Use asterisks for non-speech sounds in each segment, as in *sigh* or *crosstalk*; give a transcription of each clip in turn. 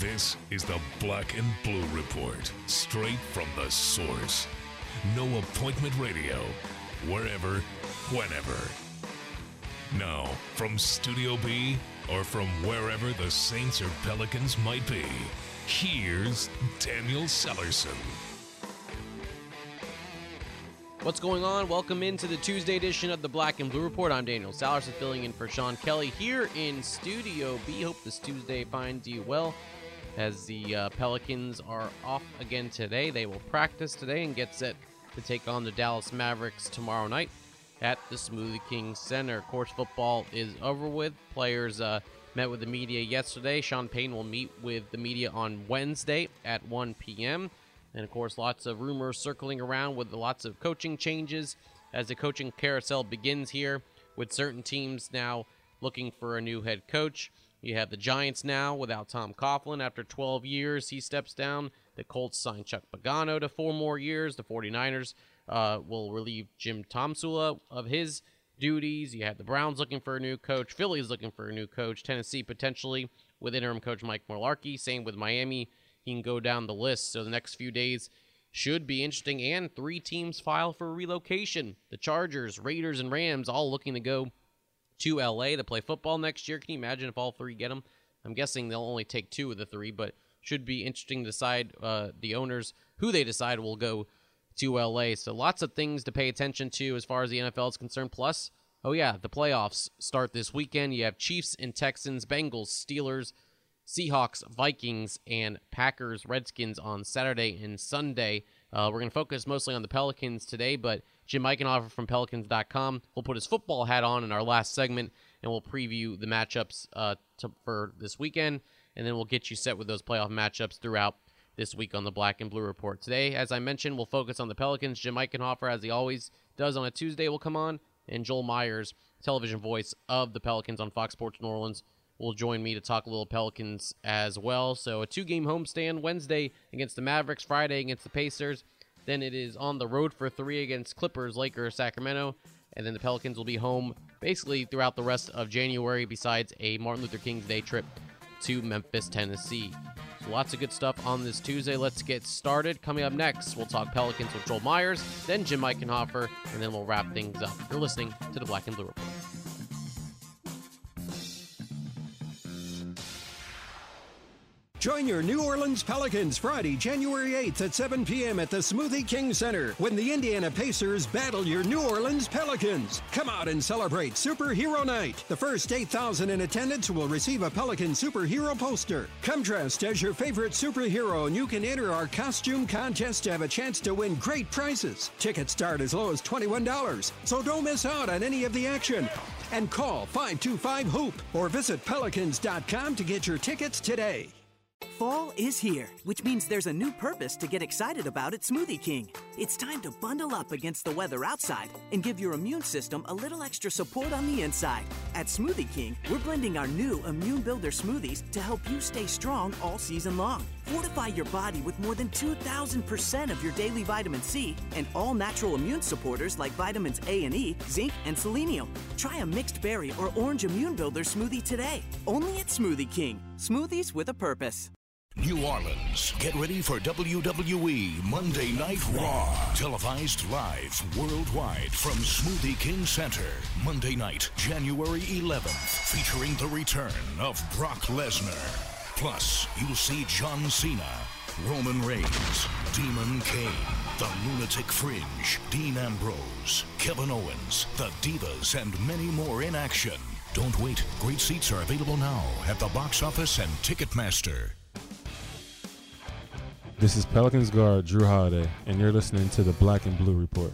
This is the Black and Blue Report, straight from the source. No appointment radio, wherever, whenever. Now, from Studio B or from wherever the Saints or Pelicans might be, here's Daniel Sallerson. What's going on? Welcome into the Tuesday edition of the Black and Blue Report. I'm Daniel Sallerson filling in for Sean Kelly here in Studio B. Hope this Tuesday finds you well as the uh, Pelicans are off again today. They will practice today and get set to take on the Dallas Mavericks tomorrow night at the Smoothie King Center. Of course, football is over with. Players uh, met with the media yesterday. Sean Payton will meet with the media on Wednesday at 1 p.m. And of course, lots of rumors circling around with lots of coaching changes as the coaching carousel begins here with certain teams now looking for a new head coach. You have the Giants now without Tom Coughlin. After 12 years, he steps down. The Colts signed Chuck Pagano to four more years. The 49ers uh, will relieve Jim Tomsula of his duties. You have the Browns looking for a new coach. Philly's looking for a new coach. Tennessee potentially with interim coach Mike Mularkey. Same with Miami. He can go down the list. So the next few days should be interesting. And three teams file for relocation. The Chargers, Raiders, and Rams all looking to go to LA to play football next year. Can you imagine if all three get them? I'm guessing they'll only take two of the three, but should be interesting to decide uh, the owners who they decide will go to LA. So lots of things to pay attention to as far as the NFL is concerned. Plus, oh yeah, the playoffs start this weekend. You have Chiefs and Texans, Bengals, Steelers, Seahawks, Vikings, and Packers, Redskins on Saturday and Sunday. Uh, we're going to focus mostly on the Pelicans today, but Jim Eichenhofer from Pelicans.com will put his football hat on in our last segment, and we'll preview the matchups uh, to, for this weekend, and then we'll get you set with those playoff matchups throughout this week on the Black and Blue Report. Today, as I mentioned, we'll focus on the Pelicans. Jim Eichenhofer, as he always does on a Tuesday, will come on, and Joel Meyers, television voice of the Pelicans on Fox Sports New Orleans, will join me to talk a little Pelicans as well. So a two-game homestand Wednesday against the Mavericks, Friday against the Pacers. Then it is on the road for three against Clippers, Lakers, Sacramento, and then the Pelicans will be home basically throughout the rest of January, besides a Martin Luther King's Day trip to Memphis, Tennessee. So lots of good stuff on this Tuesday. Let's get started. Coming up next, we'll talk Pelicans with Joel Meyers, then Jim Eichenhofer, and then we'll wrap things up. You're listening to the Black and Blue Report. Join your New Orleans Pelicans Friday, January 8th at 7 p.m. at the Smoothie King Center when the Indiana Pacers battle your New Orleans Pelicans. Come out and celebrate Superhero Night. The first 8,000 in attendance will receive a Pelican superhero poster. Come dressed as your favorite superhero and you can enter our costume contest to have a chance to win great prizes. Tickets start as low as $21, so don't miss out on any of the action. And call 525 Hoop or visit pelicans.com to get your tickets today. Fall is here, which means there's a new purpose to get excited about at Smoothie King. It's time to bundle up against the weather outside and give your immune system a little extra support on the inside. At Smoothie King, we're blending our new Immune Builder smoothies to help you stay strong all season long. Fortify your body with more than 2,000% of your daily vitamin C and all natural immune supporters like vitamins A and E, zinc, and selenium. Try a mixed berry or orange Immune Builder smoothie today. Only at Smoothie King. Smoothies with a purpose. New Orleans, get ready for WWE Monday Night Raw. Televised live worldwide from Smoothie King Center. Monday night, January 11th, featuring the return of Brock Lesnar. Plus, you'll see John Cena, Roman Reigns, Demon Kane, The Lunatic Fringe, Dean Ambrose, Kevin Owens, The Divas, and many more in action. Don't wait. Great seats are available now at the box office and Ticketmaster. This is Pelicans guard Jrue Holiday, and you're listening to the Black and Blue Report.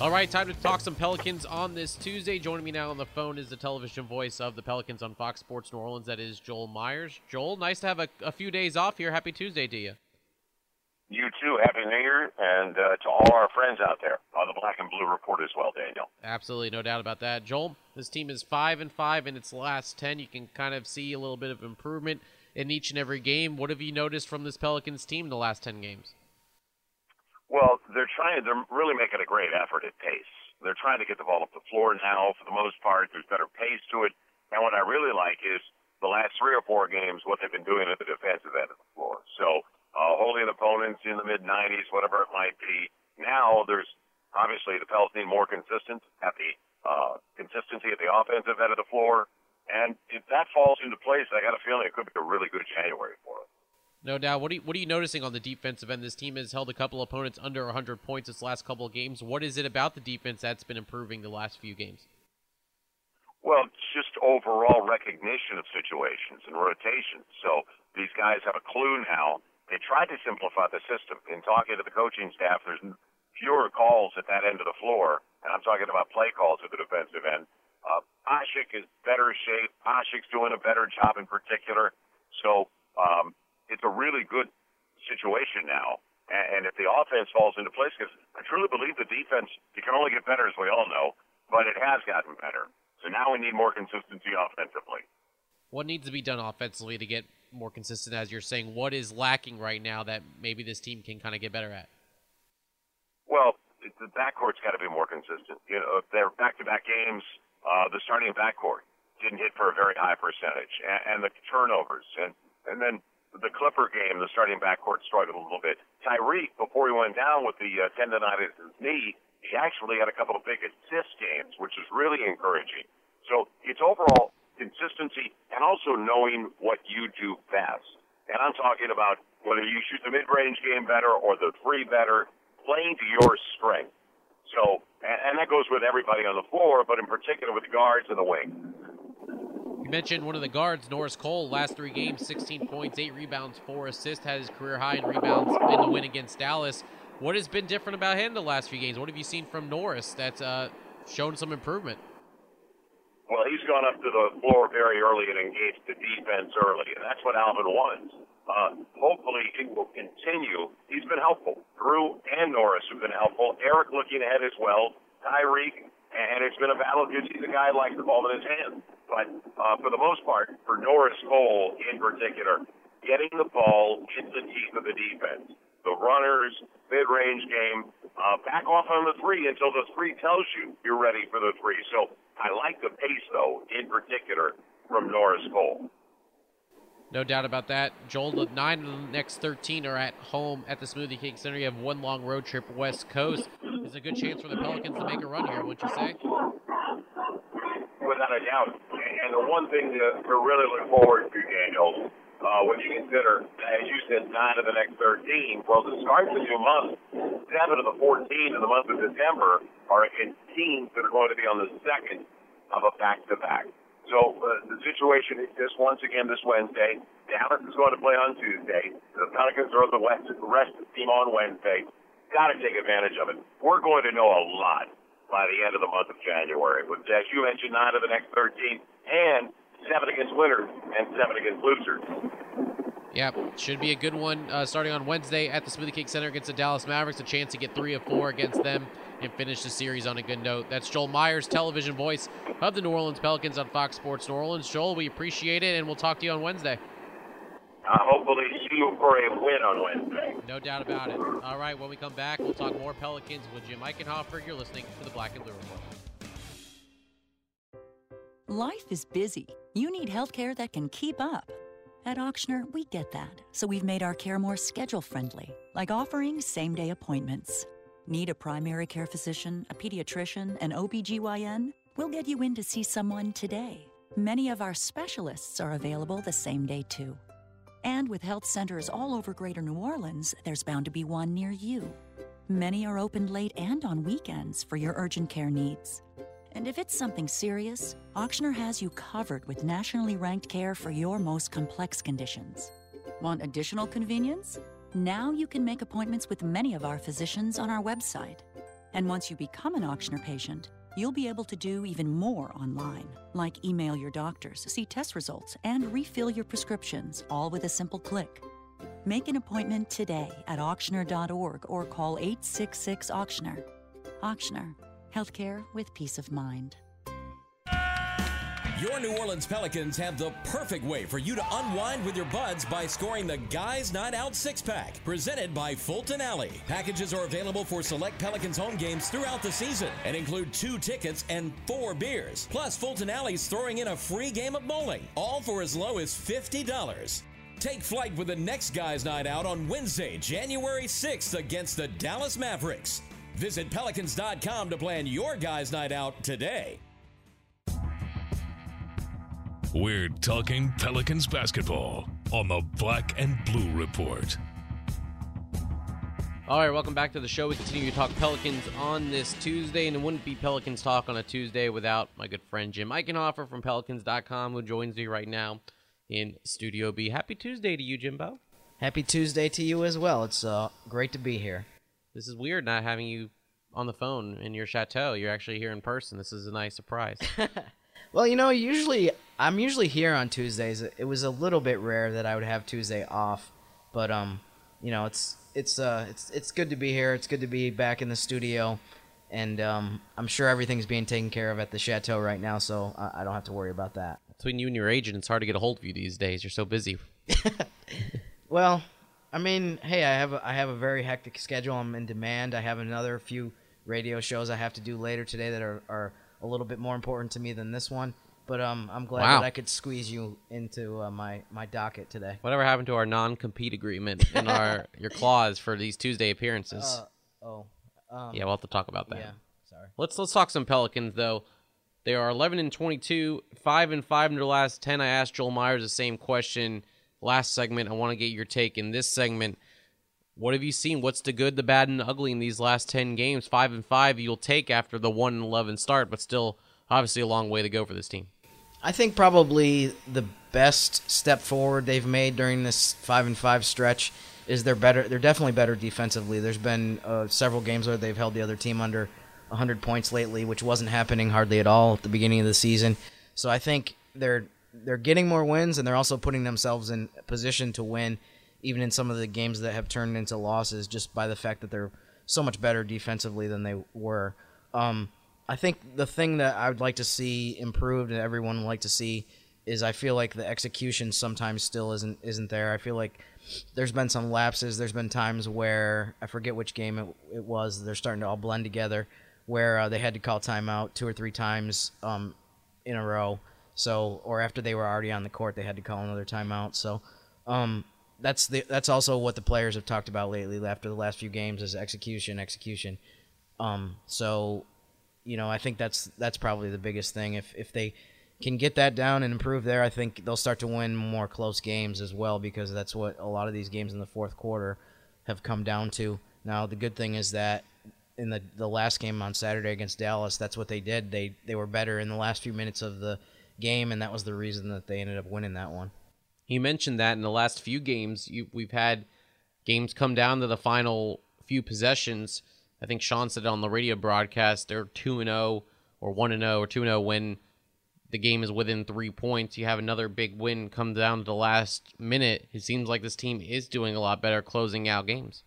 All right, time to talk some Pelicans on this Tuesday. Joining me now on the phone is the television voice of the Pelicans on Fox Sports New Orleans. That is Joel Meyers. Joel, nice to have a, a few days off here. Happy Tuesday to you. You too. Happy New Year, and uh, to all our friends out there on the Black and Blue Report as well, Daniel. Absolutely, no doubt about that. Joel, this team is five and five in its last ten. You can kind of see a little bit of improvement in each and every game. What have you noticed from this Pelicans team in the last 10 games? Well, they're trying, they're really making a great effort at pace. They're trying to get the ball up the floor now for the most part. There's better pace to it. And what I really like is the last three or four games what they've been doing at the defensive end of the floor. So uh, holding opponents in the mid 90s, whatever it might be. Now there's obviously the Pels need more consistent at the uh, consistency at the offensive end of the floor. And if that falls into place, I got a feeling it could be a really good January for us. No doubt. What are you, what are you noticing on the defensive end? This team has held a couple of opponents under 100 points its last couple of games. What is it about the defense that's been improving the last few games? Well, just overall recognition of situations and rotations. So these guys have a clue now. They tried to simplify the system. In talking to the coaching staff, there's fewer calls at that end of the floor, and I'm talking about play calls at the defensive end. Uh, Asik is better shape. Asik's doing a better job in particular. So um, it's a really good situation now. And, and if the offense falls into place, because I truly believe the defense, you can only get better, as we all know, but it has gotten better. So now we need more consistency offensively. What needs to be done offensively to get more consistent, as you're saying? What is lacking right now that maybe this team can kind of get better at? Well, the backcourt's got to be more consistent. You know, if they're back-to-back games, uh, the starting backcourt didn't hit for a very high percentage, and, and the turnovers, and and then the Clipper game, the starting backcourt struggled a little bit. Tyreke, before he went down with the uh, tendonitis in his knee, he actually had a couple of big assist games, which is really encouraging. So it's overall consistency and also knowing what you do best. And I'm talking about whether you shoot the mid-range game better or the three better, playing to your strength. So, and, and that goes with everybody on the floor, but in particular with the guards and the wing. Mentioned one of the guards, Norris Cole, last three games, 16 points, eight rebounds, four assists, had his career high in rebounds in the win against Dallas. What has been different about him the last few games? What have you seen from Norris that's uh, shown some improvement? Well, he's gone up to the floor very early and engaged the defense early, and that's what Alvin wants. Uh, hopefully, he will continue. He's been helpful. Jrue and Norris have been helpful. Eric looking ahead as well. Tyreke, and it's been a battle because he's a guy likes the ball in his hand. But uh, for the most part, for Norris Cole in particular, getting the ball into the teeth of the defense the runners, mid-range game. Uh, back off on the three until the three tells you you're ready for the three. So I like the pace, though, in particular, from Norris Cole. No doubt about that. Joel, the nine of the next 13 are at home at the Smoothie King Center. You have one long road trip west coast. There's a good chance for the Pelicans to make a run here, wouldn't you say? Without a doubt. And the one thing to, to really look forward to, Daniel, uh, when you consider, as you said, nine of the next 13, well, the start the new month, seven of the 14 in the month of December are against teams that are going to be on the second of a back-to-back. So uh, the situation is this once again this Wednesday. Dallas is going to play on Tuesday. The Pelicans are the West, rest team on Wednesday. Got to take advantage of it. We're going to know a lot by the end of the month of January. With, as you mentioned, nine of the next 13, and seven against winners and seven against losers. Yeah, should be a good one uh, starting on Wednesday at the Smoothie King Center against the Dallas Mavericks. A chance to get three of four against them and finish the series on a good note. That's Joel Meyers, television voice of the New Orleans Pelicans on Fox Sports New Orleans. Joel, we appreciate it, and we'll talk to you on Wednesday. Uh, hopefully, see you for a win on Wednesday. No doubt about it. All right, when we come back, we'll talk more Pelicans with Jim Eichenhofer. You're listening to the Black and Blue Report. Life is busy. You need healthcare that can keep up. At Ochsner, we get that, so we've made our care more schedule friendly, like offering same day appointments. Need a primary care physician, a pediatrician, an OBGYN? We'll get you in to see someone today. Many of our specialists are available the same day, too. And with health centers all over Greater New Orleans, there's bound to be one near you. Many are open late and on weekends for your urgent care needs. And if it's something serious, Ochsner has you covered with nationally ranked care for your most complex conditions. Want additional convenience? Now you can make appointments with many of our physicians on our website. And once you become an Ochsner patient, you'll be able to do even more online, like email your doctors, see test results, and refill your prescriptions, all with a simple click. Make an appointment today at ochsner.org or call 866 Ochsner. Ochsner, healthcare with peace of mind. Your New Orleans Pelicans have the perfect way for you to unwind with your buds by scoring the Guys Night Out six pack, presented by Fulton Alley. Packages are available for select Pelicans home games throughout the season and include two tickets and four beers. Plus, Fulton Alley's throwing in a free game of bowling, all for as low as $50. Take flight with the next Guys Night Out on Wednesday, January 6th against the Dallas Mavericks. Visit Pelicans.com to plan your Guys Night Out today. We're talking Pelicans basketball on the Black and Blue Report. All right, welcome back to the show. We continue to talk Pelicans on this Tuesday, and it wouldn't be Pelicans talk on a Tuesday without my good friend Jim Eichenhofer from Pelicans.com, who joins me right now in Studio B. Happy Tuesday to you, Jimbo. Happy Tuesday to you as well. It's uh, great to be here. This is weird not having you on the phone in your chateau. You're actually here in person. This is a nice surprise. *laughs* Well, you know, usually I'm usually here on Tuesdays. It was a little bit rare that I would have Tuesday off, but um, you know, it's it's uh it's it's good to be here. It's good to be back in the studio, and um, I'm sure everything's being taken care of at the chateau right now, so I, I don't have to worry about that. Between you and your agent, it's hard to get a hold of you these days. You're so busy. *laughs* Well, I mean, hey, I have a, I have a very hectic schedule. I'm in demand. I have another few radio shows I have to do later today that are, are a little bit more important to me than this one. But um, I'm glad Wow. that I could squeeze you into uh, my my docket today. Whatever happened to our non-compete agreement *laughs* and our your clause for these Tuesday appearances? Uh, oh, um, yeah, we'll have to talk about that. yeah. Sorry. Let's let's talk some Pelicans though. They are 11 and 22, five and five in their last 10. I asked Joel Meyers the same question last segment. I want to get your take in this segment. What have you seen? What's the good, the bad, and the ugly in these last 10 games? Five and five you'll take after the one and 11 start, but still obviously a long way to go for this team. I think probably the best step forward they've made during this five and five stretch is they're better. They're definitely better defensively. There's been uh, several games where they've held the other team under 100 points lately, which wasn't happening hardly at all at the beginning of the season. So I think they're they're getting more wins and they're also putting themselves in position to win, even in some of the games that have turned into losses, just by the fact that they're so much better defensively than they were. Um, I think the thing that I would like to see improved and everyone would like to see is I feel like the execution sometimes still isn't isn't there. I feel like there's been some lapses. There's been times where I forget which game it, it was. They're starting to all blend together, where uh, they had to call timeout two or three times um, in a row. So or after they were already on the court, they had to call another timeout. So um, that's the that's also what the players have talked about lately after the last few games is execution, execution. Um, so you know, I think that's that's probably the biggest thing. If if they can get that down and improve there, I think they'll start to win more close games as well because that's what a lot of these games in the fourth quarter have come down to. Now the good thing is that in the the last game on Saturday against Dallas, that's what they did. They they were better in the last few minutes of the game, and that was the reason that they ended up winning that one. You mentioned that in the last few games, you, we've had games come down to the final few possessions. I think Sean said it on the radio broadcast. They're two and zero, or one and zero, or two and zero when the game is within three points. You have another big win come down to the last minute. It seems like this team is doing a lot better closing out games.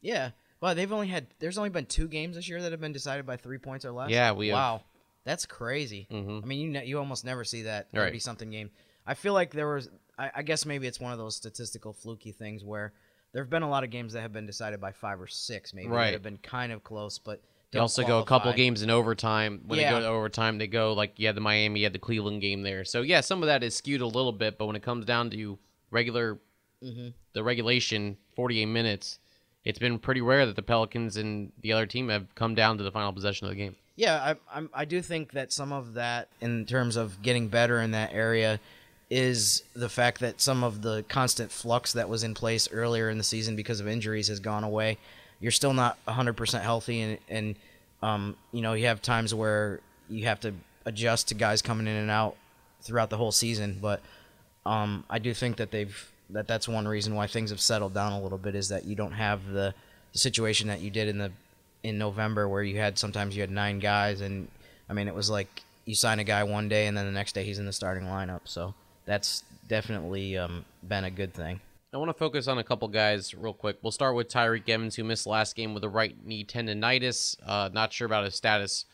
Yeah. Well, they've only had. There's only been two games this year that have been decided by three points or less. Yeah, we have- Wow, that's crazy. Mhm. I mean, you ne- you almost never see that Right. thirty something game. I feel like there was. I, I guess maybe it's one of those statistical fluky things where there have been a lot of games that have been decided by five or six, maybe Right. that have been kind of close, but They also go a couple games in overtime. When Yeah. they go to overtime, they go like you had the Miami, you had the Cleveland game there. So yeah, some of that is skewed a little bit, but when it comes down to regular, Mm-hmm. the regulation, 48 minutes, it's been pretty rare that the Pelicans and the other team have come down to the final possession of the game. Yeah, I, I'm, I do think that some of that, in terms of getting better in that area, is the fact that some of the constant flux that was in place earlier in the season because of injuries has gone away. You're still not 100% healthy, and, and um, you know you have times where you have to adjust to guys coming in and out throughout the whole season. But um, I do think that they've that that's one reason why things have settled down a little bit is that you don't have the, the situation that you did in the in November where you had sometimes you had nine guys and I mean it was like you sign a guy one day and then the next day he's in the starting lineup. So that's definitely um, been a good thing. I want to focus on a couple guys real quick. We'll start with Tyreke Evans, who missed last game with a right knee tendonitis. Uh, not sure about his status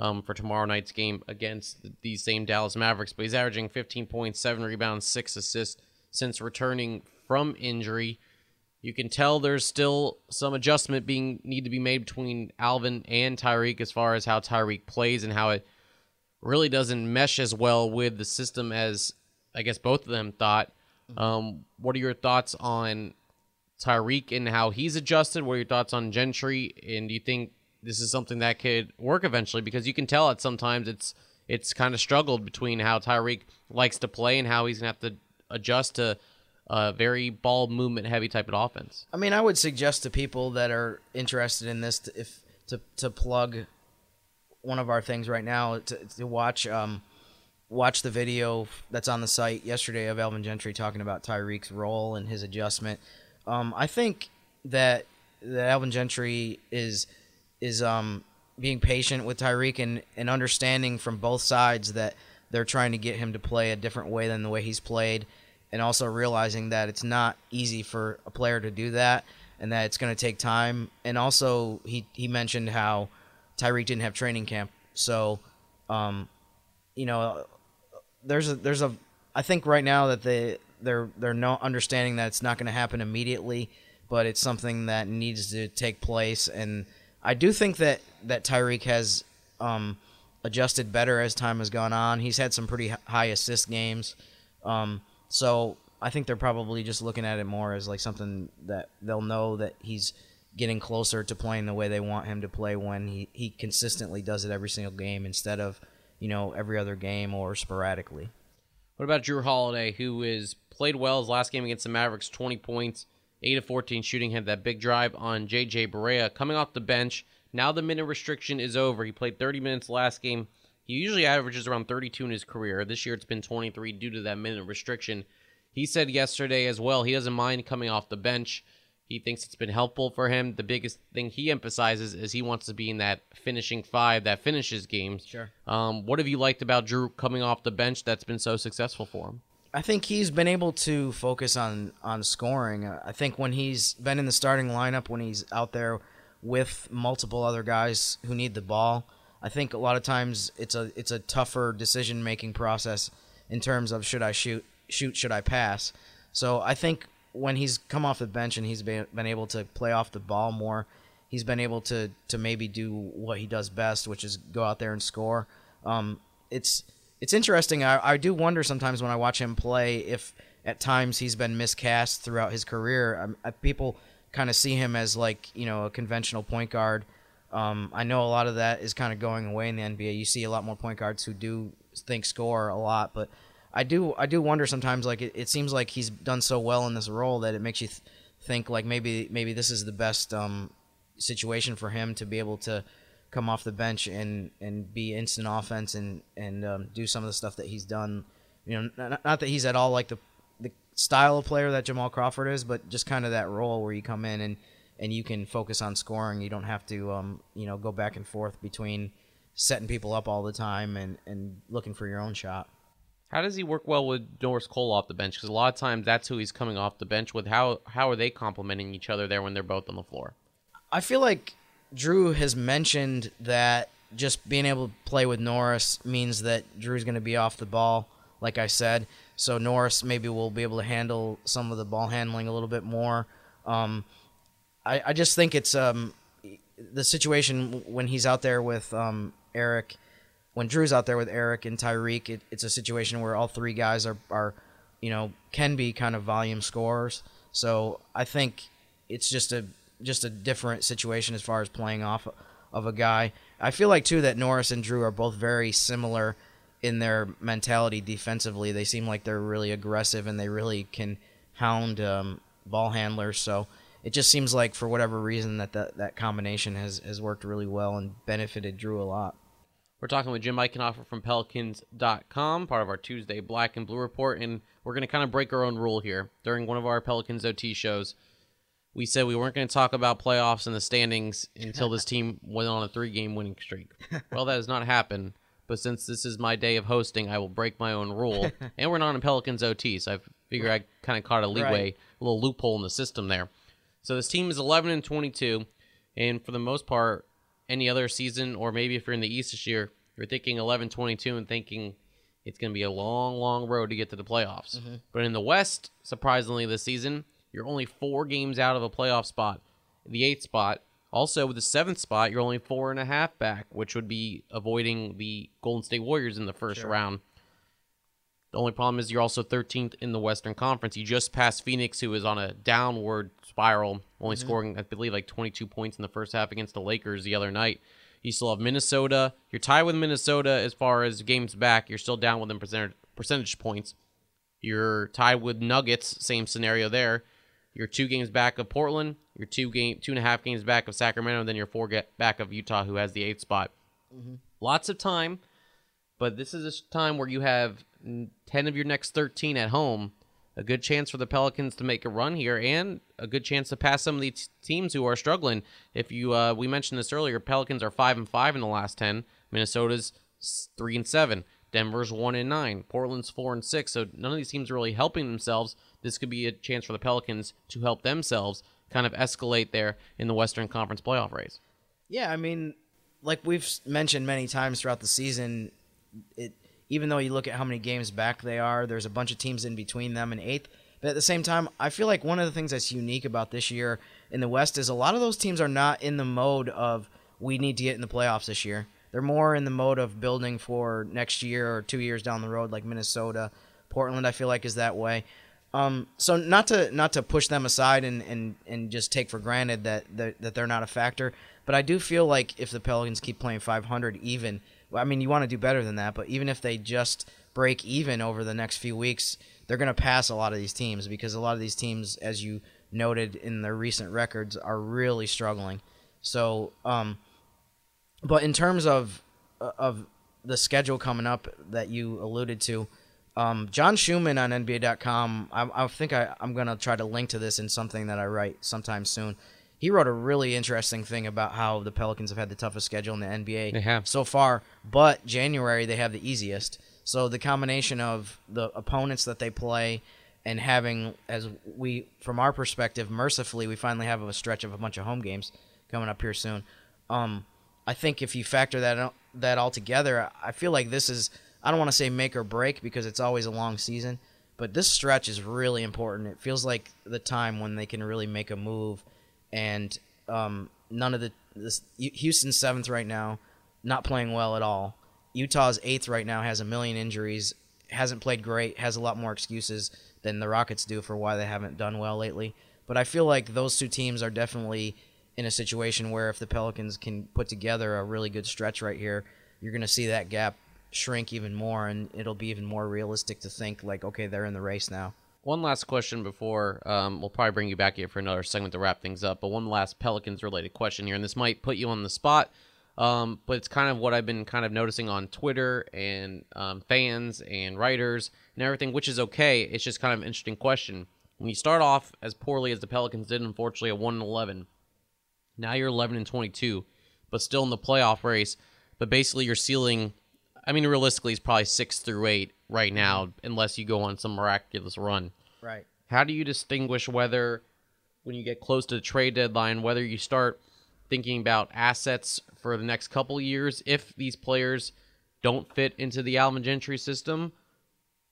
um, for tomorrow night's game against these same Dallas Mavericks. But he's averaging 15 points, seven rebounds, six assists since returning from injury. You can tell there's still some adjustment being need to be made between Alvin and Tyreke as far as how Tyreke plays and how it really doesn't mesh as well with the system as I guess both of them thought. Um, what are your thoughts on Tyreke and how he's adjusted? What are your thoughts on Gentry? And do you think this is something that could work eventually? Because you can tell that sometimes it's it's kind of struggled between how Tyreke likes to play and how he's gonna have to adjust to a very ball movement heavy type of offense. I mean, I would suggest to people that are interested in this to, if to to plug one of our things right now to, to watch um watch the video that's on the site yesterday of Alvin Gentry talking about Tyreke's role and his adjustment. Um, I think that that Alvin Gentry is is um being patient with Tyreke and, and understanding from both sides that they're trying to get him to play a different way than the way he's played and also realizing that it's not easy for a player to do that and that it's going to take time and also he he mentioned how Tyreke didn't have training camp so um you know there's a there's a I think right now that they they're they're no understanding that it's not going to happen immediately, but it's something that needs to take place. And I do think that that Tyreke has um, adjusted better as time has gone on. He's had some pretty high assist games, um, so I think they're probably just looking at it more as like something that they'll know that he's getting closer to playing the way they want him to play when he, he consistently does it every single game instead of you know every other game or sporadically. What about Jrue Holiday, who is played well his last game against the Mavericks, 20 points, 8 of 14 shooting, had that big drive on JJ Barea coming off the bench. Now the minute restriction is over. He played 30 minutes last game. He usually averages around 32 in his career. This year it's been 23 due to that minute restriction. He said yesterday as well he doesn't mind coming off the bench. He thinks it's been helpful for him. The biggest thing he emphasizes is he wants to be in that finishing five that finishes games. Sure. Um, what have you liked about Jrue coming off the bench that's been so successful for him? I think he's been able to focus on on scoring. I think when he's been in the starting lineup, when he's out there with multiple other guys who need the ball, I think a lot of times it's a it's a tougher decision making process in terms of should I shoot shoot should I pass. So I think when he's come off the bench and he's been, been able to play off the ball more, he's been able to to maybe do what he does best, which is go out there and score. Um, it's it's interesting. I, I do wonder sometimes when I watch him play if at times he's been miscast throughout his career. I, I, people kind of see him as like you know a conventional point guard. Um, I know a lot of that is kind of going away in the NBA. You see a lot more point guards who do think score a lot, but I do I do wonder sometimes like it, it seems like he's done so well in this role that it makes you th- think like maybe maybe this is the best um, situation for him to be able to come off the bench and and be instant offense and and um, do some of the stuff that he's done. You know, not, not that he's at all like the the style of player that Jamal Crawford is, but just kind of that role where you come in and and you can focus on scoring. You don't have to um, you know go back and forth between setting people up all the time and and looking for your own shot. How does he work well with Norris Cole off the bench? Because a lot of times that's who he's coming off the bench with. How how are they complementing each other there when they're both on the floor? I feel like Jrue has mentioned that just being able to play with Norris means that Jrue's going to be off the ball, like I said. So Norris maybe will be able to handle some of the ball handling a little bit more. Um, I, I just think it's um, the situation when he's out there with um, Eric – when Jrue's out there with Eric and Tyreke, it, it's a situation where all three guys are, are, you know, can be kind of volume scorers. So I think it's just a just a different situation as far as playing off of a guy. I feel like too that Norris and Jrue are both very similar in their mentality defensively. They seem like they're really aggressive and they really can hound um, ball handlers. So it just seems like for whatever reason that that, that combination has, has worked really well and benefited Jrue a lot. We're talking with Jim Eichenhofer from Pelicans.com, part of our Tuesday Black and Blue Report, and we're going to kind of break our own rule here. During one of our Pelicans OT shows, we said we weren't going to talk about playoffs and the standings until this team *laughs* went on a three game winning streak. Well, that has not happened, but since this is my day of hosting, I will break my own rule. *laughs* and we're not in Pelicans OT, so I figure I kind of caught a leeway, right. a little loophole in the system there. So this team is 11 and 22, and for the most part, any other season, or maybe if you're in the East this year, you're thinking 11 22 and thinking it's going to be a long, long road to get to the playoffs. Mm-hmm. But in the West, surprisingly, this season, you're only four games out of a playoff spot. The eighth spot. Also, with the seventh spot, you're only four and a half back, which would be avoiding the Golden State Warriors in the first round. The only problem is you're also 13th in the Western Conference. You just passed Phoenix, who is on a downward spiral, only mm-hmm. scoring, I believe, like 22 points in the first half against the Lakers the other night. You still have Minnesota. You're tied with Minnesota as far as games back. You're still down with them percentage, percentage points. You're tied with Nuggets. Same scenario there. You're two games back of Portland. You're two game, two and a half games back of Sacramento. Then you're four get back of Utah, who has the eighth spot. Mm-hmm. Lots of time, but this is a time where you have 10 of your next 13 at home. A good chance for the Pelicans to make a run here, and a good chance to pass some of these teams who are struggling. If you, uh, we mentioned this earlier, Pelicans are five and five in the last 10. Minnesota's three and seven. Denver's one and nine. Portland's four and six. So none of these teams are really helping themselves. This could be a chance for the Pelicans to help themselves kind of escalate there in the Western Conference playoff race. Yeah, I mean, like we've mentioned many times throughout the season, it even though you look at how many games back they are, there's a bunch of teams in between them and eighth. But at the same time, I feel like one of the things that's unique about this year in the West is a lot of those teams are not in the mode of we need to get in the playoffs this year. They're more in the mode of building for next year or two years down the road, like Minnesota, Portland. I feel like is that way. Um, so not to not to push them aside and, and, and just take for granted that, that that they're not a factor, but I do feel like if the Pelicans keep playing 500 even, I mean you want to do better than that, but even if they just break even over the next few weeks, they're going to pass a lot of these teams because a lot of these teams, as you noted in their recent records, are really struggling. So, um, but in terms of of the schedule coming up that you alluded to, um, John Schumann on NBA.com, I, I think I, I'm going to try to link to this in something that I write sometime soon. He wrote a really interesting thing about how the Pelicans have had the toughest schedule in the NBA They have. so far, but January they have the easiest. So the combination of the opponents that they play and having, as we, from our perspective, mercifully, we finally have a stretch of a bunch of home games coming up here soon. Um, I think if you factor that that all together, I feel like this is I don't want to say make or break because it's always a long season, but this stretch is really important. It feels like the time when they can really make a move, and um, none of the this Houston's seventh right now, not playing well at all. Utah's eighth right now has a million injuries, hasn't played great, has a lot more excuses than the Rockets do for why they haven't done well lately. But I feel like those two teams are definitely in a situation where if the Pelicans can put together a really good stretch right here, you're going to see that gap shrink even more, and it'll be even more realistic to think like, okay, they're in the race now. One last question before um, we'll probably bring you back here for another segment to wrap things up. But one last Pelicans related question here, and this might put you on the spot, um, but it's kind of what I've been kind of noticing on Twitter and um, fans and writers and everything, which is okay. It's just kind of an interesting question. When you start off as poorly as the Pelicans did, unfortunately, at one and eleven, now you're eleven and twenty-two, but still in the playoff race. But basically, your ceiling I mean, realistically, it's probably six through eight right now, unless you go on some miraculous run. Right. How do you distinguish whether, when you get close to the trade deadline, whether you start thinking about assets for the next couple years if these players don't fit into the Alvin Gentry system,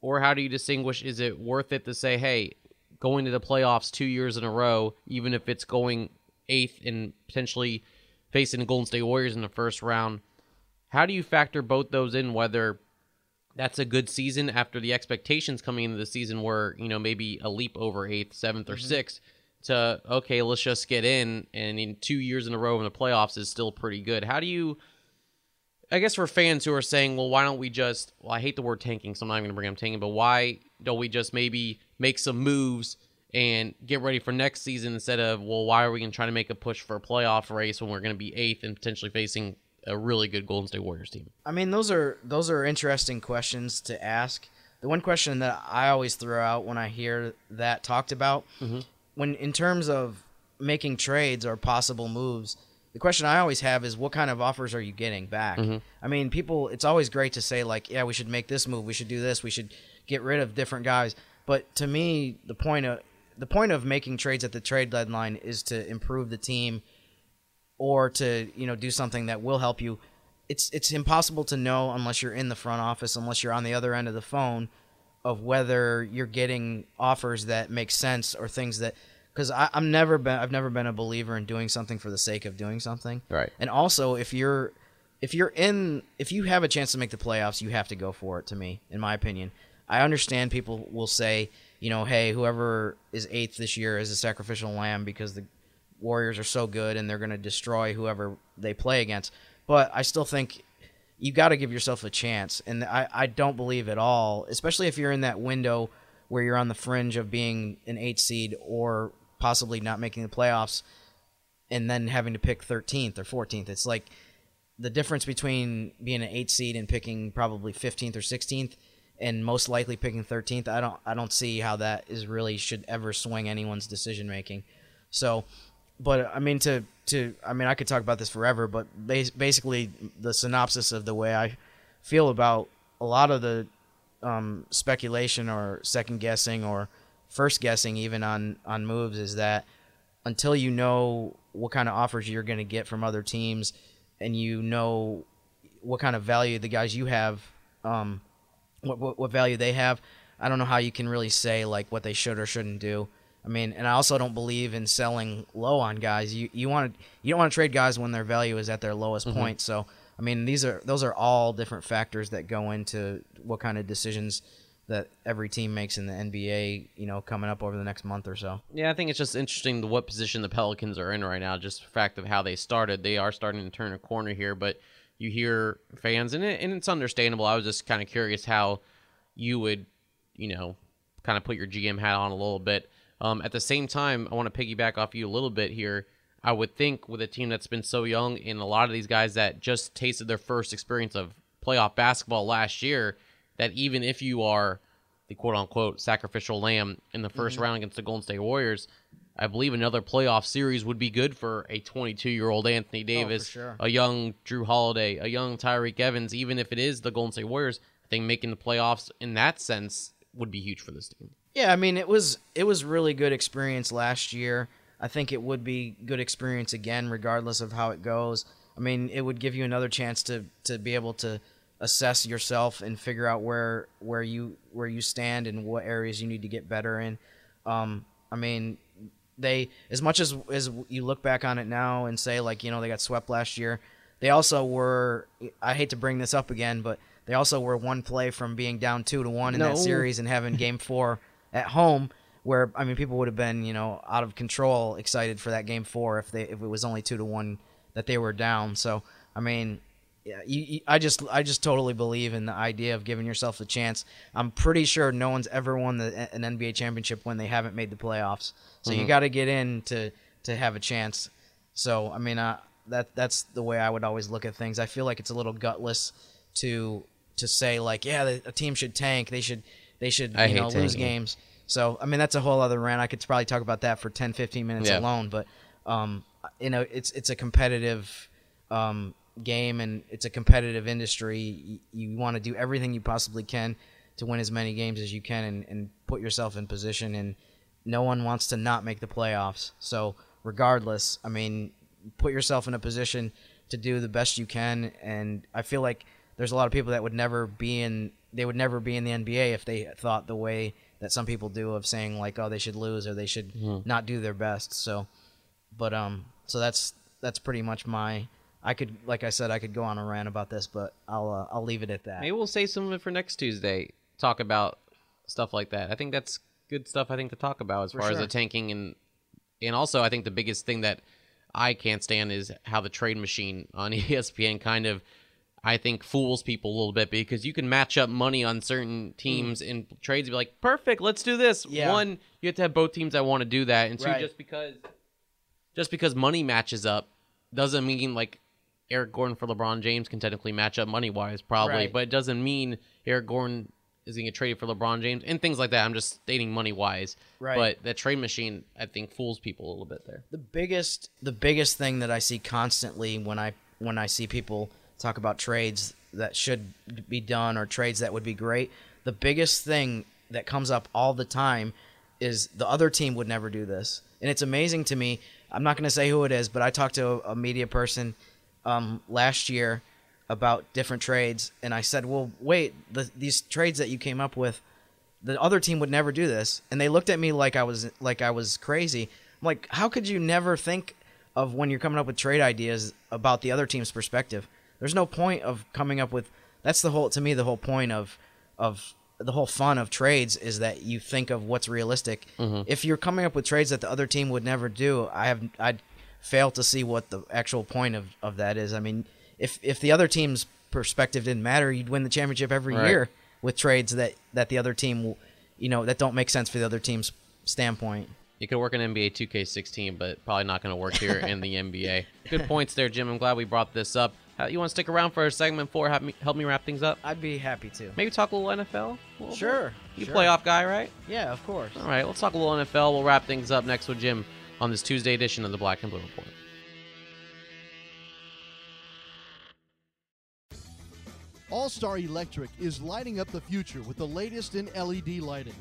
or how do you distinguish is it worth it to say, hey, going to the playoffs two years in a row, even if it's going eighth and potentially facing the Golden State Warriors in the first round? How do you factor both those in? Whether that's a good season after the expectations coming into the season were, you know, maybe a leap over eighth, 7th or mm-hmm. sixth to, okay, let's just get in. And in two years in a row in the playoffs is still pretty good. How do you, I guess for fans who are saying, well, why don't we just, well, I hate the word tanking, so I'm not even going to bring up tanking, but why don't we just maybe make some moves and get ready for next season instead of, well, why are we going to try to make a push for a playoff race when we're going to be eighth and potentially facing a really good Golden State Warriors team? I mean, those are those are interesting questions to ask. The one question that I always throw out when I hear that talked about, mm-hmm. when in terms of making trades or possible moves, the question I always have is, what kind of offers are you getting back? Mm-hmm. I mean, people, it's always great to say like, yeah, we should make this move, we should do this, we should get rid of different guys. But to me, the point of the point of making trades at the trade deadline is to improve the team or to you know do something that will help you it's it's impossible to know unless you're in the front office, unless you're on the other end of the phone, of whether you're getting offers that make sense or things that because I'm never been I've never been a believer in doing something for the sake of doing something. Right. And also, if you're if you're in if you have a chance to make the playoffs, you have to go for it. To me, in my opinion, I understand people will say, you know, hey, whoever is eighth this year is a sacrificial lamb because the Warriors are so good and they're going to destroy whoever they play against. But I still think you got to give yourself a chance, and I I don't believe at all, especially if you're in that window where you're on the fringe of being an eight seed or possibly not making the playoffs and then having to pick 13th or 14th. It's like the difference between being an 8 seed and picking probably 15th or 16th and most likely picking 13th. I don't I don't see how that is really should ever swing anyone's decision making. So, but I mean to to I mean I could talk about this forever, but basically the synopsis of the way I feel about a lot of the um, speculation or second guessing or first guessing even on on moves is that until you know what kind of offers you're going to get from other teams and you know what kind of value the guys you have um what, what, what value they have i don't know how you can really say like what they should or shouldn't do i mean and i also don't believe in selling low on guys you you want to you don't want to trade guys when their value is at their lowest mm-hmm. point so i mean these are those are all different factors that go into what kind of decisions that every team makes in the NBA, you know, coming up over the next month or so. Yeah, I think it's just interesting what position the Pelicans are in right now, just the fact of how they started. They are starting to turn a corner here, but you hear fans, and, it, and it's understandable. I was just kind of curious how you would, you know, kind of put your GM hat on a little bit. Um, at the same time, I want to piggyback off you a little bit here. I would think with a team that's been so young and a lot of these guys that just tasted their first experience of playoff basketball last year – that even if you are the quote unquote sacrificial lamb in the 1st mm-hmm. round against the Golden State Warriors, I believe another playoff series would be good for a 22 year old Anthony oh, Davis, oh, sure. a young Jrue Holiday, a young Tyreke Evans. Even if it is the Golden State Warriors, I think making the playoffs in that sense would be huge for this team. Yeah, I mean it was it was really good experience last year. I think it would be good experience again, regardless of how it goes. I mean, it would give you another chance to to be able to assess yourself and figure out where where you where you stand and what areas you need to get better in. Um, I mean, they as much as as you look back on it now and say like you know they got swept last year, they also were. I hate to bring this up again, but they also were one play from being down two to one in no. that series and having Game Four at home. Where I mean, people would have been you know out of control, excited for that Game Four if they if it was only two to one that they were down. So I mean, yeah, you, you, I just I just totally believe in the idea of giving yourself a chance. I'm pretty sure no one's ever won the, an NBA championship when they haven't made the playoffs. So mm-hmm. you got to get in to to have a chance. So I mean, uh, that that's the way I would always look at things. I feel like it's a little gutless to to say like, yeah, a team should tank. They should they should I you know lose games. So I mean, that's a whole other rant. I could probably talk about that for 10, 15 minutes yeah. alone. But um, you know, it's it's a competitive um game and it's a competitive industry. You, you want to do everything you possibly can to win as many games as you can and, and put yourself in position. And no one wants to not make the playoffs. So, regardless, I mean, put yourself in a position to do the best you can. And I feel like there's a lot of people that would never be in they would never be in the NBA if they thought the way that some people do of saying like oh they should lose or they should mm-hmm. not do their best. So, but um, so that's that's pretty much my I could, like I said, I could go on a rant about this, but I'll uh, I'll leave it at that. Maybe we'll save some of it for next Tuesday. Talk about stuff like that. I think that's good stuff. I think to talk about as for far sure. as the tanking and and also I think the biggest thing that I can't stand is how the trade machine on *laughs* ESPN kind of I think fools people a little bit because you can match up money on certain teams mm. in trades and be like, perfect, let's do this. Yeah. One, you have to have both teams that want to do that, and two, right. just because just because money matches up doesn't mean like Eric Gordon for LeBron James can technically match up money wise, probably, right. but it doesn't mean Eric Gordon is going to get traded for LeBron James and things like that. I'm just stating money wise, right? But that trade machine, I think, fools people a little bit there. The biggest, the biggest thing that I see constantly when I when I see people talk about trades that should be done or trades that would be great, the biggest thing that comes up all the time is the other team would never do this, and it's amazing to me. I'm not going to say who it is, but I talked to a, media person um, last year about different trades, and I said, "Well, wait, the, these trades that you came up with, the other team would never do this." And they looked at me like I was like I was crazy. I'm like, "How could you never think of when you're coming up with trade ideas about the other team's perspective? There's no point of coming up with. That's the whole to me the whole point of of the whole fun of trades is that you think of what's realistic. Mm-hmm. If you're coming up with trades that the other team would never do, I have I'd fail to see what the actual point of, of that is. I mean, if if the other team's perspective didn't matter, you'd win the championship every Right. year with trades that that the other team, you know, that don't make sense for the other team's standpoint. You could work in NBA 2K16, but probably not going to work here in the NBA. *laughs* Good points there, Jim. I'm glad we brought this up. Uh, you want to stick around for segment four? Help me, help me wrap things up. I'd be happy to. Maybe talk a little NFL. A little Sure. bit? You sure. playoff guy, right? Yeah, of course. All right, let's talk a little NFL. We'll wrap things up next with Jim on this Tuesday edition of the Black and Blue Report. All Star Electric is lighting up the future with the latest in LED lighting.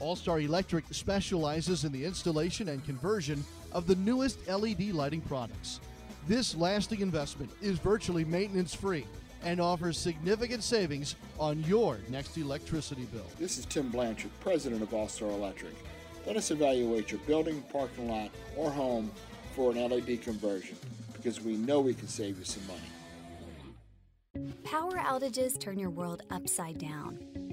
All Star Electric specializes in the installation and conversion of the newest LED lighting products. This lasting investment is virtually maintenance free and offers significant savings on your next electricity bill. This is Tim Blanchard, president of All Star Electric. Let us evaluate your building, parking lot, or home for an LED conversion because we know we can save you some money. Power outages turn your world upside down.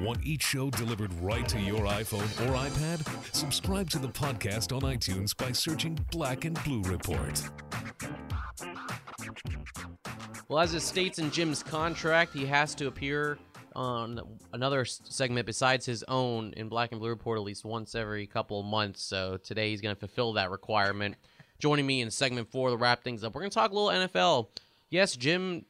Want each show delivered right to your iPhone or iPad? Subscribe to the podcast on iTunes by searching Black and Blue Report. Well, as it states in Jim's contract, he has to appear on another segment besides his own in Black and Blue Report at least once every couple months. So today he's going to fulfill that requirement. Joining me in segment four to wrap things up, we're going to talk a little NFL. Yes, Jim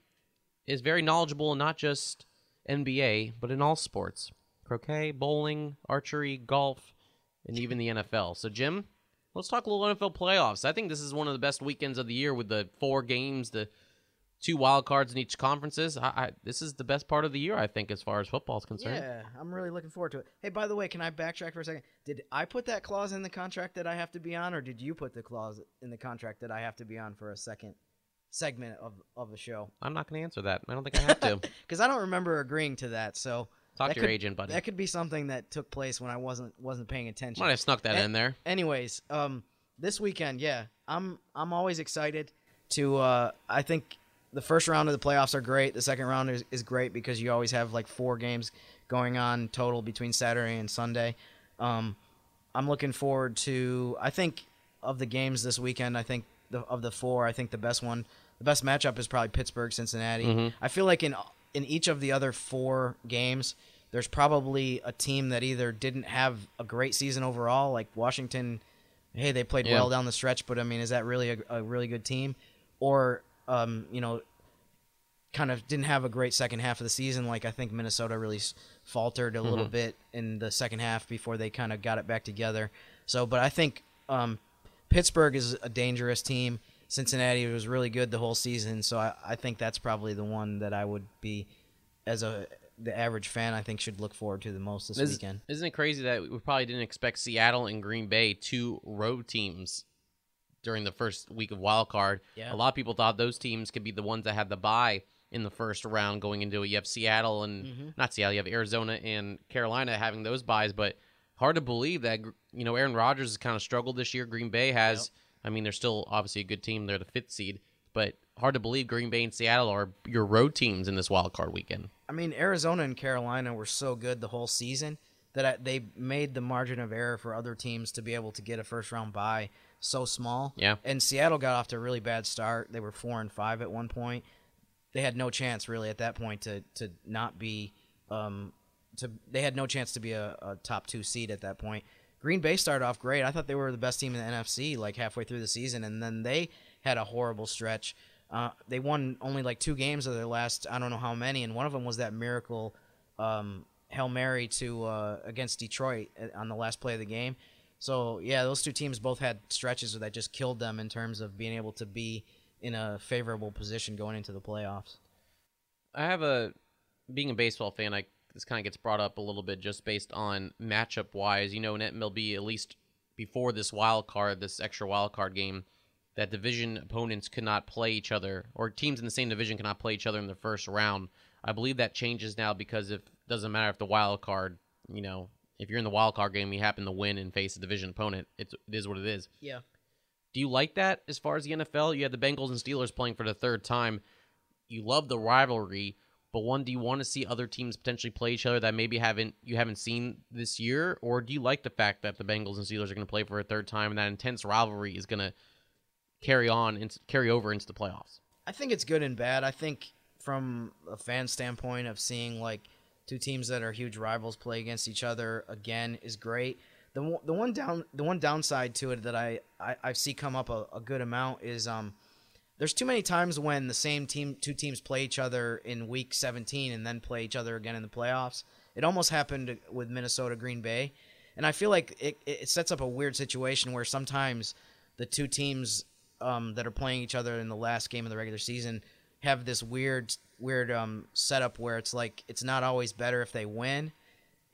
is very knowledgeable and not just NBA, but in all sports croquet, bowling, archery, golf, and even the NFL. So, Jim, let's talk a little NFL playoffs. I think this is one of the best weekends of the year with the four games, the two wild cards in each conferences. I, I, this is the best part of the year, I think, as far as football is concerned. Yeah, I'm really looking forward to it. Hey, by the way, can I backtrack for a second? Did I put that clause in the contract that I have to be on, or did you put the clause in the contract that I have to be on for a second segment of of the show? I'm not going to answer that. I don't think I have to. *laughs* Because I don't remember agreeing to that. So Talk that to your could- agent, buddy. That could be something that took place when I wasn't wasn't paying attention. Might have snuck that A- in there. Anyways, um, this weekend, yeah, I'm I'm always excited to. Uh, I think the first round of the playoffs are great. The second round is, is great because you always have like four games going on total between Saturday and Sunday. Um, I'm looking forward to. I think of the games this weekend. I think the, of the four, I think the best one, the best matchup is probably Pittsburgh Cincinnati. Mhm. I feel like in in each of the other four games, there's probably a team that either didn't have a great season overall, like Washington. Hey, they played Yeah. well down the stretch, but I mean, is that really a, a really good team? Or um, you know, kind of didn't have a great second half of the season. Like I think Minnesota really s- faltered a little Mhm. bit in the second half before they kind of got it back together. So, but I think um, Pittsburgh is a dangerous team. Cincinnati was really good the whole season, so I, I think that's probably the one that I would be, as a the average fan, I think should look forward to the most this Is- weekend. Isn't it crazy that we probably didn't expect Seattle and Green Bay, two road teams, during the first week of wild card? Yeah. A lot of people thought those teams could be the ones that had the bye in the first round going into it. You have Seattle and Mhm. not Seattle, you have Arizona and Carolina having those byes, but hard to believe that you know Aaron Rodgers has kind of struggled this year. Green Bay has. I mean, they're still obviously a good team. They're the fifth seed, but hard to believe Green Bay and Seattle are your road teams in this wild card weekend. I mean, Arizona and Carolina were so good the whole season that I, they made the margin of error for other teams to be able to get a first round bye so small. Yeah. And Seattle got off to a really bad start. They were four and five at one point. They had no chance really at that point to to not be um to they had no chance to be a, a top two seed at that point. Green Bay started off great. I thought they were the best team in the NFC like halfway through the season, and then they had a horrible stretch. Uh, they won only like two games of their last I don't know how many, and one of them was that miracle um, hail mary to uh, against Detroit uh, on the last play of the game. So yeah, those two teams both had stretches that just killed them in terms of being able to be in a favorable position going into the playoffs. I have a being a baseball fan. I this kind of gets brought up a little bit just based on matchup wise. You know, in MLB, at least before this wild card, this extra wild card game, that division opponents could not play each other, or teams in the same division cannot play each other in the first round. I believe that changes now because if doesn't matter if the wild card, you know, if you're in the wild card game, you happen to win and face a division opponent. It's, it is what it is. Yeah. Do you like that as far as the NFL? You had the Bengals and Steelers playing for the third time. You love the rivalry, but one, do you want to see other teams potentially play each other that maybe haven't you haven't seen this year, or do you like the fact that the Bengals and Steelers are going to play for a third time and that intense rivalry is going to carry on and carry over into the playoffs? I think it's good and bad. I think from a fan standpoint of seeing like two teams that are huge rivals play against each other again is great. The, the one down the one downside to it that I, I, I see come up a, a, good amount is um there's too many times when the same team two teams play each other in week 17 and then play each other again in the playoffs. It almost happened with Minnesota Green Bay, and I feel like it, it sets up a weird situation where sometimes the two teams um, that are playing each other in the last game of the regular season have this weird weird um, setup where it's like it's not always better if they win,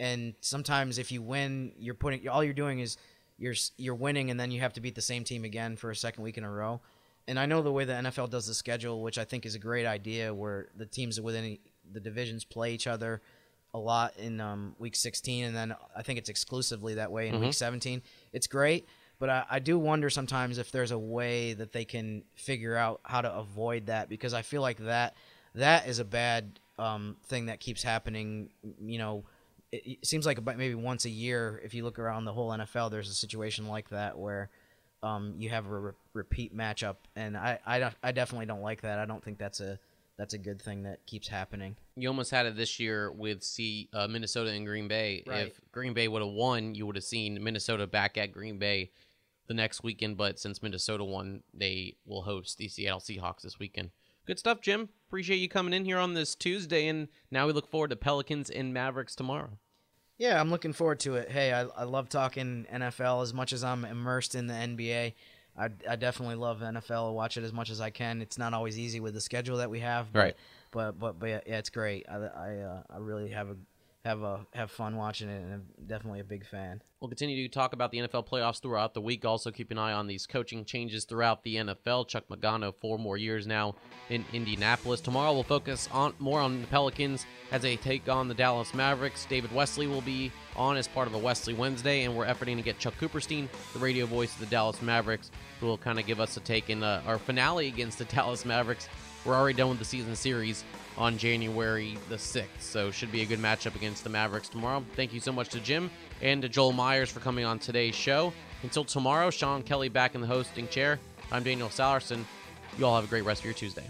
and sometimes if you win, you're putting all you're doing is you're you're winning, and then you have to beat the same team again for a second week in a row. And I know the way the NFL does the schedule, which I think is a great idea, where the teams within the divisions play each other a lot in um, week 16, and then I think it's exclusively that way in mm-hmm. week 17. It's great, but I, I, do wonder sometimes if there's a way that they can figure out how to avoid that because I feel like that that is a bad um, thing that keeps happening. You know, it, it, seems like about maybe once a year, if you look around the whole NFL, there's a situation like that where um, you have a re- repeat matchup, and I, I, I definitely don't like that. I don't think that's a that's a good thing that keeps happening. You almost had it this year with C, uh, Minnesota and Green Bay. Right. If Green Bay would have won, you would have seen Minnesota back at Green Bay the next weekend. But since Minnesota won, they will host the Seattle Seahawks this weekend. Good stuff, Jim. Appreciate you coming in here on this Tuesday, and now we look forward to Pelicans and Mavericks tomorrow. Yeah, I'm looking forward to it. Hey, I, I love talking NFL as much as I'm immersed in the NBA. I, I definitely love NFL. I watch it as much as I can. It's not always easy with the schedule that we have, but, right? But but but yeah, it's great. I I, uh, I really have a have a have fun watching it, and I'm definitely a big fan. We'll continue to talk about the NFL playoffs throughout the week. Also, keep an eye on these coaching changes throughout the NFL. Chuck Pagano, four more years now in Indianapolis. Tomorrow, we'll focus on more on the Pelicans as they take on the Dallas Mavericks. David Wesley will be on as part of a Wesley Wednesday, and we're efforting to get Chuck Cooperstein, the radio voice of the Dallas Mavericks, who will kind of give us a take in uh, our finale against the *laughs* Dallas Mavericks. We're already done with the season series on January the 6th. So should be a good matchup against the Mavericks tomorrow. Thank you so much to Jim and to Joel Meyers for coming on today's show. Until tomorrow, Sean Kelly back in the hosting chair. I'm Daniel Sallerson. You all have a great rest of your Tuesday.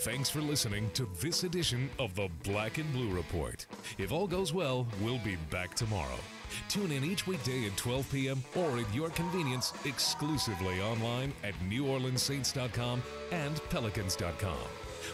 Thanks for listening to this edition of the Black and Blue Report. If all goes well, we'll be back tomorrow. Tune in each weekday at 12 p.m. or at your convenience exclusively online at NewOrleansSaints.com and Pelicans.com.